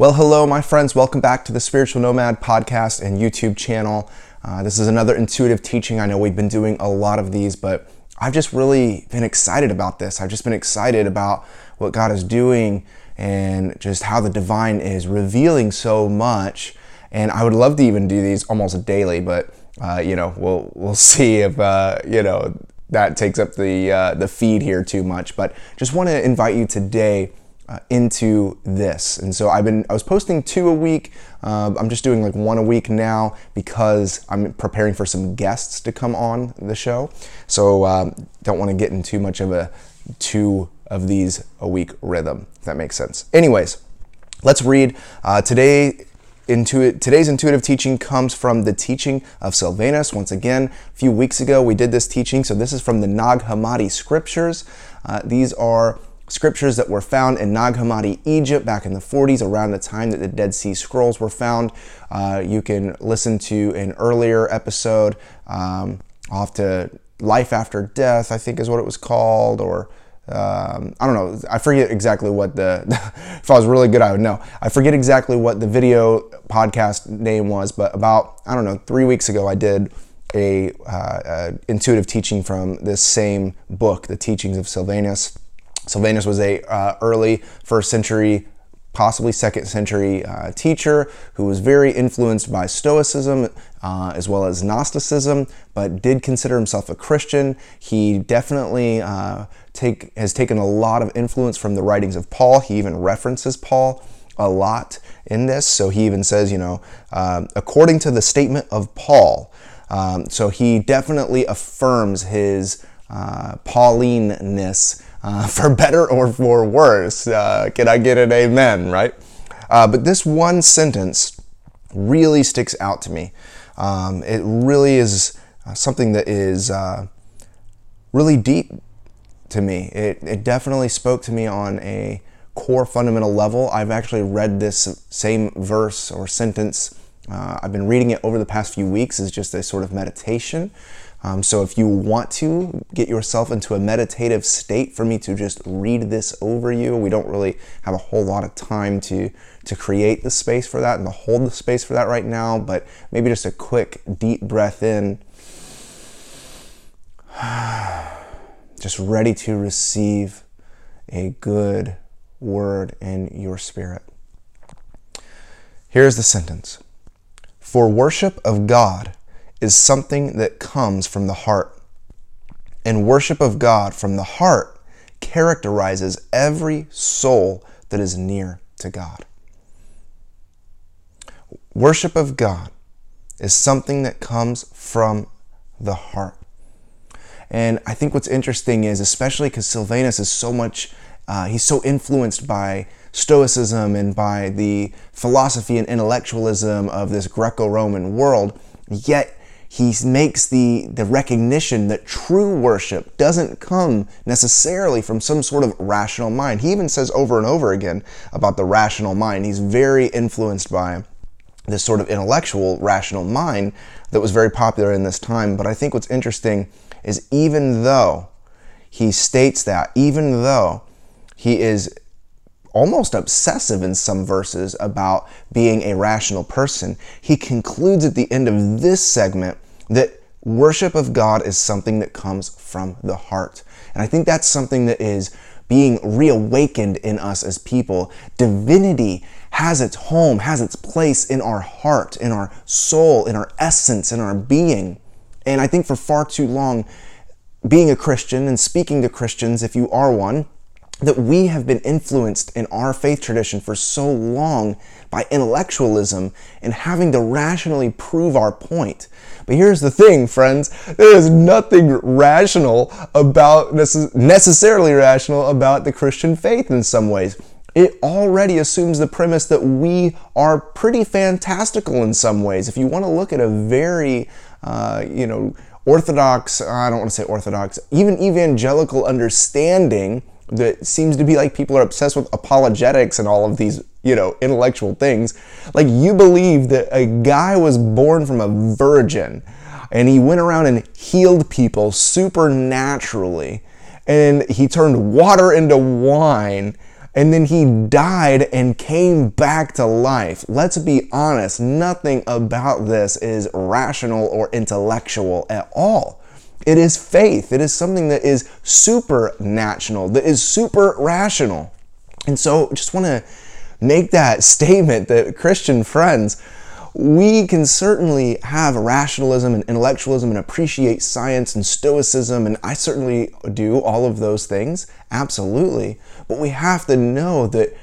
Well, hello, my friends. Welcome back to the Spiritual Nomad podcast and YouTube channel. Uh, this is another intuitive teaching. I know we've been doing a lot of these, but I've just really been excited about this. I've just been excited about what God is doing and just how the divine is revealing so much. And I would love to even do these almost daily, but uh, you know, we'll we'll see if uh, you know that takes up the uh, the feed here too much. But just want to invite you today uh, into this. And so I've been, I was posting two a week. Uh, I'm just doing like one a week now because I'm preparing for some guests to come on the show. So um, don't want to get in too much of a two of these a week rhythm, if that makes sense. Anyways, let's read. Uh, today, Intuit, today's intuitive teaching comes from the teaching of Silvanus. Once again, a few weeks ago we did this teaching. So this is from the Nag Hammadi scriptures. Uh, these are scriptures that were found in Nag Hammadi, Egypt, back in the 40s, around the time that the Dead Sea Scrolls were found. Uh, you can listen to an earlier episode um, off to Life After Death, I think is what it was called, or um, I don't know. I forget exactly what the. if I was really good, I would know. I forget exactly what the video podcast name was, but about I don't know three weeks ago, I did a, uh, a intuitive teaching from this same book, The Teachings of Silvanus. Silvanus was a uh, early first century possibly second century uh, teacher who was very influenced by Stoicism uh, as well as Gnosticism, but did consider himself a Christian. He definitely uh, take, has taken a lot of influence from the writings of Paul. He even references Paul a lot in this. So he even says, you know, um, according to the statement of Paul. Um, so he definitely affirms his uh, Paulineness uh, for better or for worse. Uh, can I get an amen, right? Uh, but this one sentence really sticks out to me. Um, it really is uh, something that is uh, really deep to me. It, it definitely spoke to me on a core fundamental level. I've actually read this same verse or sentence. I've been reading it over the past few weeks as just a sort of meditation. Um, so if you want to get yourself into a meditative state for me to just read this over you, we don't really have a whole lot of time to to create the space for that and to hold the space for that right now, but maybe just a quick deep breath in. just ready to receive a good word in your spirit. Here's the sentence. For worship of God is something that comes from the heart. And worship of God from the heart characterizes every soul that is near to God. Worship of God is something that comes from the heart. And I think what's interesting is, especially because Silvanus is so much, uh, he's so influenced by Stoicism and by the philosophy and intellectualism of this Greco Roman world, yet he makes the, the recognition that true worship doesn't come necessarily from some sort of rational mind. He even says over and over again about the rational mind. He's very influenced by this sort of intellectual rational mind that was very popular in this time. But I think what's interesting is even though he states that, even though he is almost obsessive in some verses about being a rational person, he concludes at the end of this segment that worship of God is something that comes from the heart. And I think that's something that is being reawakened in us as people. Divinity has its home, has its place in our heart, in our soul, in our essence, in our being. And I think for far too long, being a Christian and speaking to Christians, if you are one, that we have been influenced in our faith tradition for so long by intellectualism and having to rationally prove our point. But here's the thing, friends there is nothing rational about, necessarily rational about the Christian faith in some ways. It already assumes the premise that we are pretty fantastical in some ways. If you want to look at a very, uh, you know, orthodox, I don't want to say orthodox, even evangelical understanding that seems to be like people are obsessed with apologetics and all of these, you know, intellectual things. Like you believe that a guy was born from a virgin and he went around and healed people supernaturally and he turned water into wine and then he died and came back to life. Let's be honest, nothing about this is rational or intellectual at all. It is faith. It is something that is supernatural, that is super rational. And so, just want to make that statement that Christian friends, we can certainly have rationalism and intellectualism and appreciate science and stoicism, and I certainly do all of those things, absolutely. But we have to know that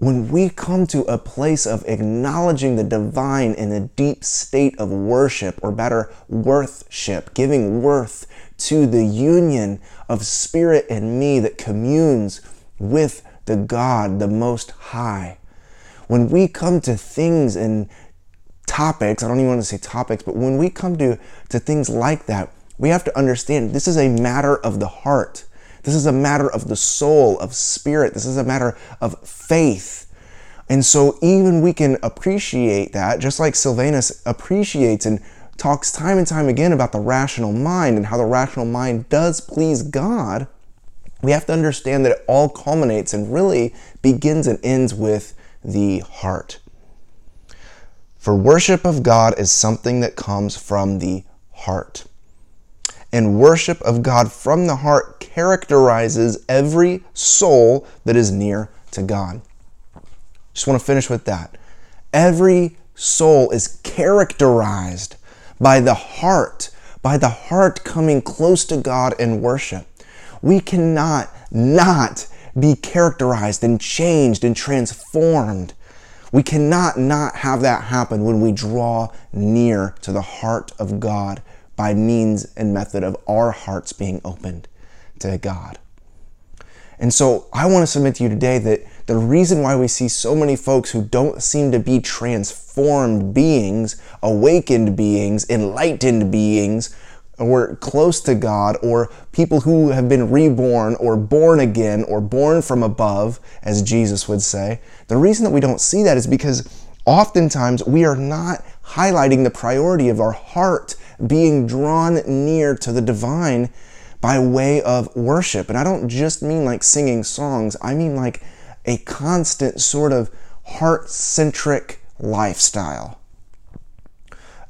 when we come to a place of acknowledging the divine in a deep state of worship, or better, worthship, giving worth to the union of spirit and me that communes with the God, the Most High. When we come to things and topics, I don't even want to say topics, but when we come to, to things like that, we have to understand this is a matter of the heart. This is a matter of the soul, of spirit. This is a matter of faith. And so, even we can appreciate that, just like Silvanus appreciates and talks time and time again about the rational mind and how the rational mind does please God. We have to understand that it all culminates and really begins and ends with the heart. For worship of God is something that comes from the heart. And worship of God from the heart characterizes every soul that is near to God. Just want to finish with that. Every soul is characterized by the heart, by the heart coming close to God in worship. We cannot not be characterized and changed and transformed we cannot not have that happen when we draw near to the heart of God by means and method of our hearts being opened to God. And so I want to submit to you today that the reason why we see so many folks who don't seem to be transformed beings, awakened beings, enlightened beings, or close to God, or people who have been reborn or born again or born from above, as Jesus would say. The reason that we don't see that is because oftentimes we are not highlighting the priority of our heart being drawn near to the divine by way of worship. And I don't just mean like singing songs, I mean like a constant sort of heart centric lifestyle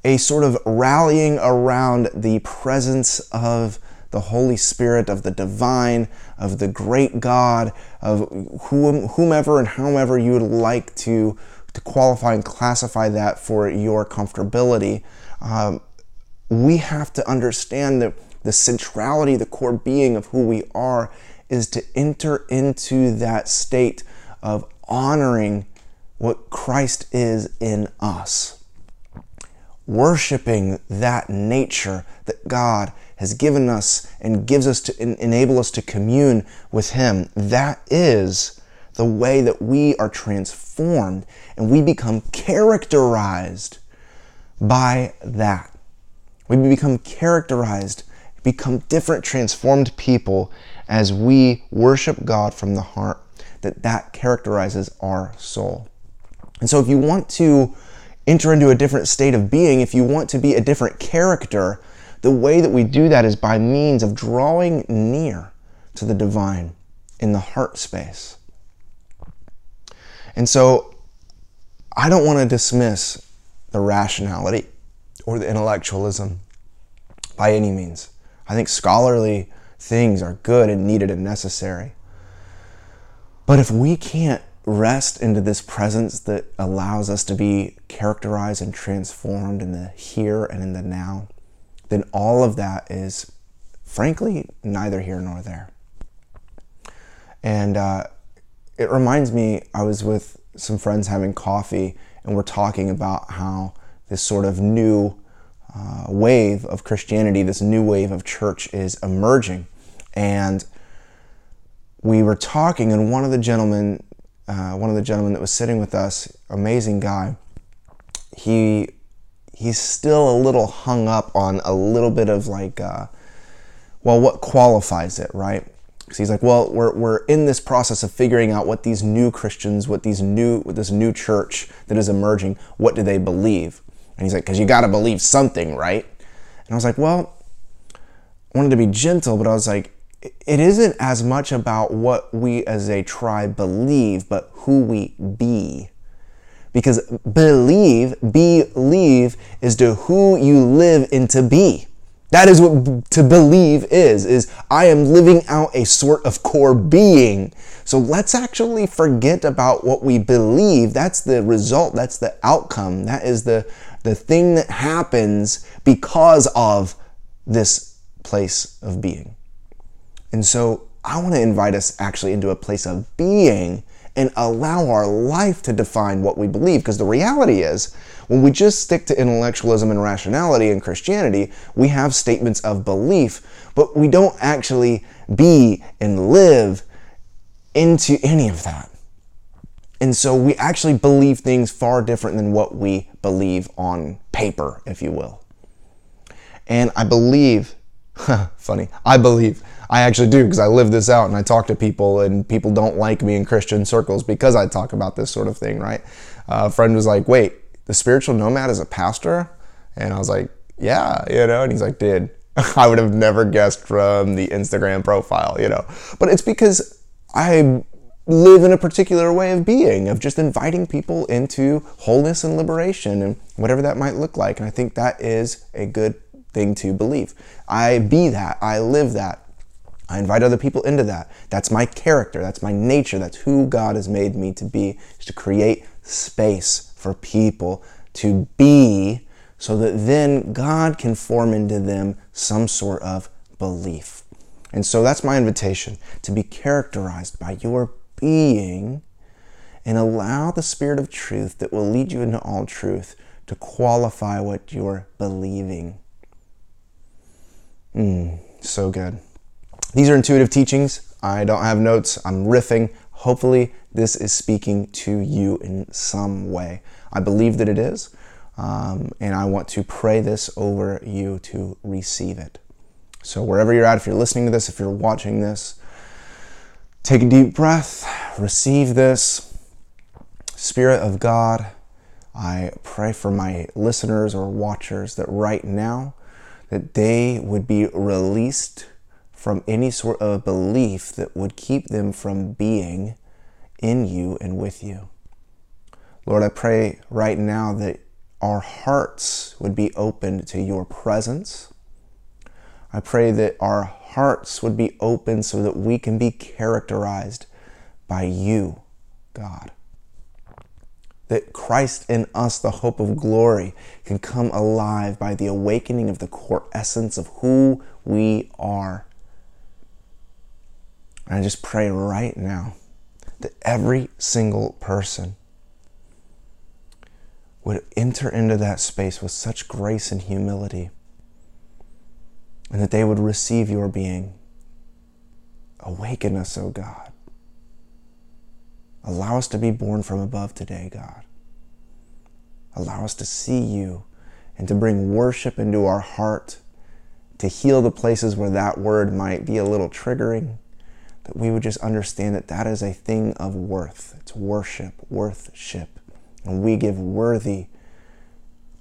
a sort of rallying around the presence of the Holy Spirit, of the divine, of the great God, of whom, whomever and however you would like to, to qualify and classify that for your comfortability. Um, we have to understand that the centrality, the core being of who we are, is to enter into that state of honoring what Christ is in us worshiping that nature that God has given us and gives us to enable us to commune with Him. That is the way that we are transformed and we become characterized by that. We become characterized, become different, transformed people as we worship God from the heart. That that characterizes our soul. And so, if you want to enter into a different state of being, if you want to be a different character, the way that we do that is by means of drawing near to the divine in the heart space. And so I don't want to dismiss the rationality or the intellectualism by any means. I think scholarly things are good and needed and necessary. But if we can't rest into this presence that allows us to be characterized and transformed in the here and in the now, then all of that is frankly neither here nor there. And uh, it reminds me, I was with some friends having coffee, and we're talking about how this sort of new uh, wave of Christianity, this new wave of church is emerging. And we were talking, and one of the gentlemen uh, one of the gentlemen that was sitting with us, amazing guy, he he's still a little hung up on a little bit of like, uh, well, what qualifies it, right? Because he's like, well, we're, we're in this process of figuring out what these new Christians, what these new, what this new church that is emerging, what do they believe? And he's like, because you got to believe something, right? And I was like, well, I wanted to be gentle, but I was like, it isn't as much about what we as a tribe believe, but who we be. Because believe, believe is to who you live into be. That is what to believe is, is I am living out a sort of core being. So let's actually forget about what we believe. That's the result. That's the outcome. That is the, the thing that happens because of this place of being. And so I want to invite us actually into a place of being and allow our life to define what we believe. Because the reality is, when we just stick to intellectualism and rationality in Christianity, we have statements of belief, but we don't actually be and live into any of that. And so we actually believe things far different than what we believe on paper, if you will. And I believe, funny, I believe I actually do because I live this out and I talk to people, and people don't like me in Christian circles because I talk about this sort of thing, right? Uh, a friend was like, wait, the spiritual nomad is a pastor? And I was like, yeah, you know, and he's like, dude, I would have never guessed from the Instagram profile, you know. But it's because I live in a particular way of being, of just inviting people into wholeness and liberation and whatever that might look like. And I think that is a good thing to believe. I be that, I live that. I invite other people into that. That's my character. That's my nature. That's who God has made me to be, is to create space for people to be so that then God can form into them some sort of belief. And so that's my invitation to be characterized by your being and allow the Spirit of truth that will lead you into all truth to qualify what you're believing. Mm, so good. These are intuitive teachings. I don't have notes. I'm riffing. Hopefully, this is speaking to you in some way. I believe that it is, um, and I want to pray this over you to receive it. So, wherever you're at, if you're listening to this, if you're watching this, take a deep breath, receive this. Spirit of God, I pray for my listeners or watchers that right now that they would be released from any sort of belief that would keep them from being in you and with you. Lord, I pray right now that our hearts would be open to your presence. I pray that our hearts would be open so that we can be characterized by you, God. That Christ in us, the hope of glory, can come alive by the awakening of the core essence of who we are and I just pray right now that every single person would enter into that space with such grace and humility, and that they would receive your being. Awaken us, O oh God. Allow us to be born from above today, God. Allow us to see you and to bring worship into our heart, to heal the places where that word might be a little triggering that we would just understand that that is a thing of worth. It's worship, worthship. And we give worthy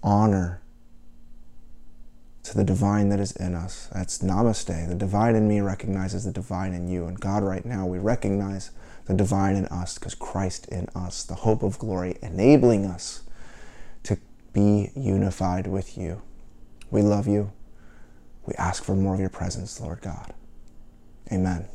honor to the divine that is in us. That's namaste. The divine in me recognizes the divine in you. And God, right now, we recognize the divine in us because Christ in us, the hope of glory, enabling us to be unified with you. We love you. We ask for more of your presence, Lord God. Amen.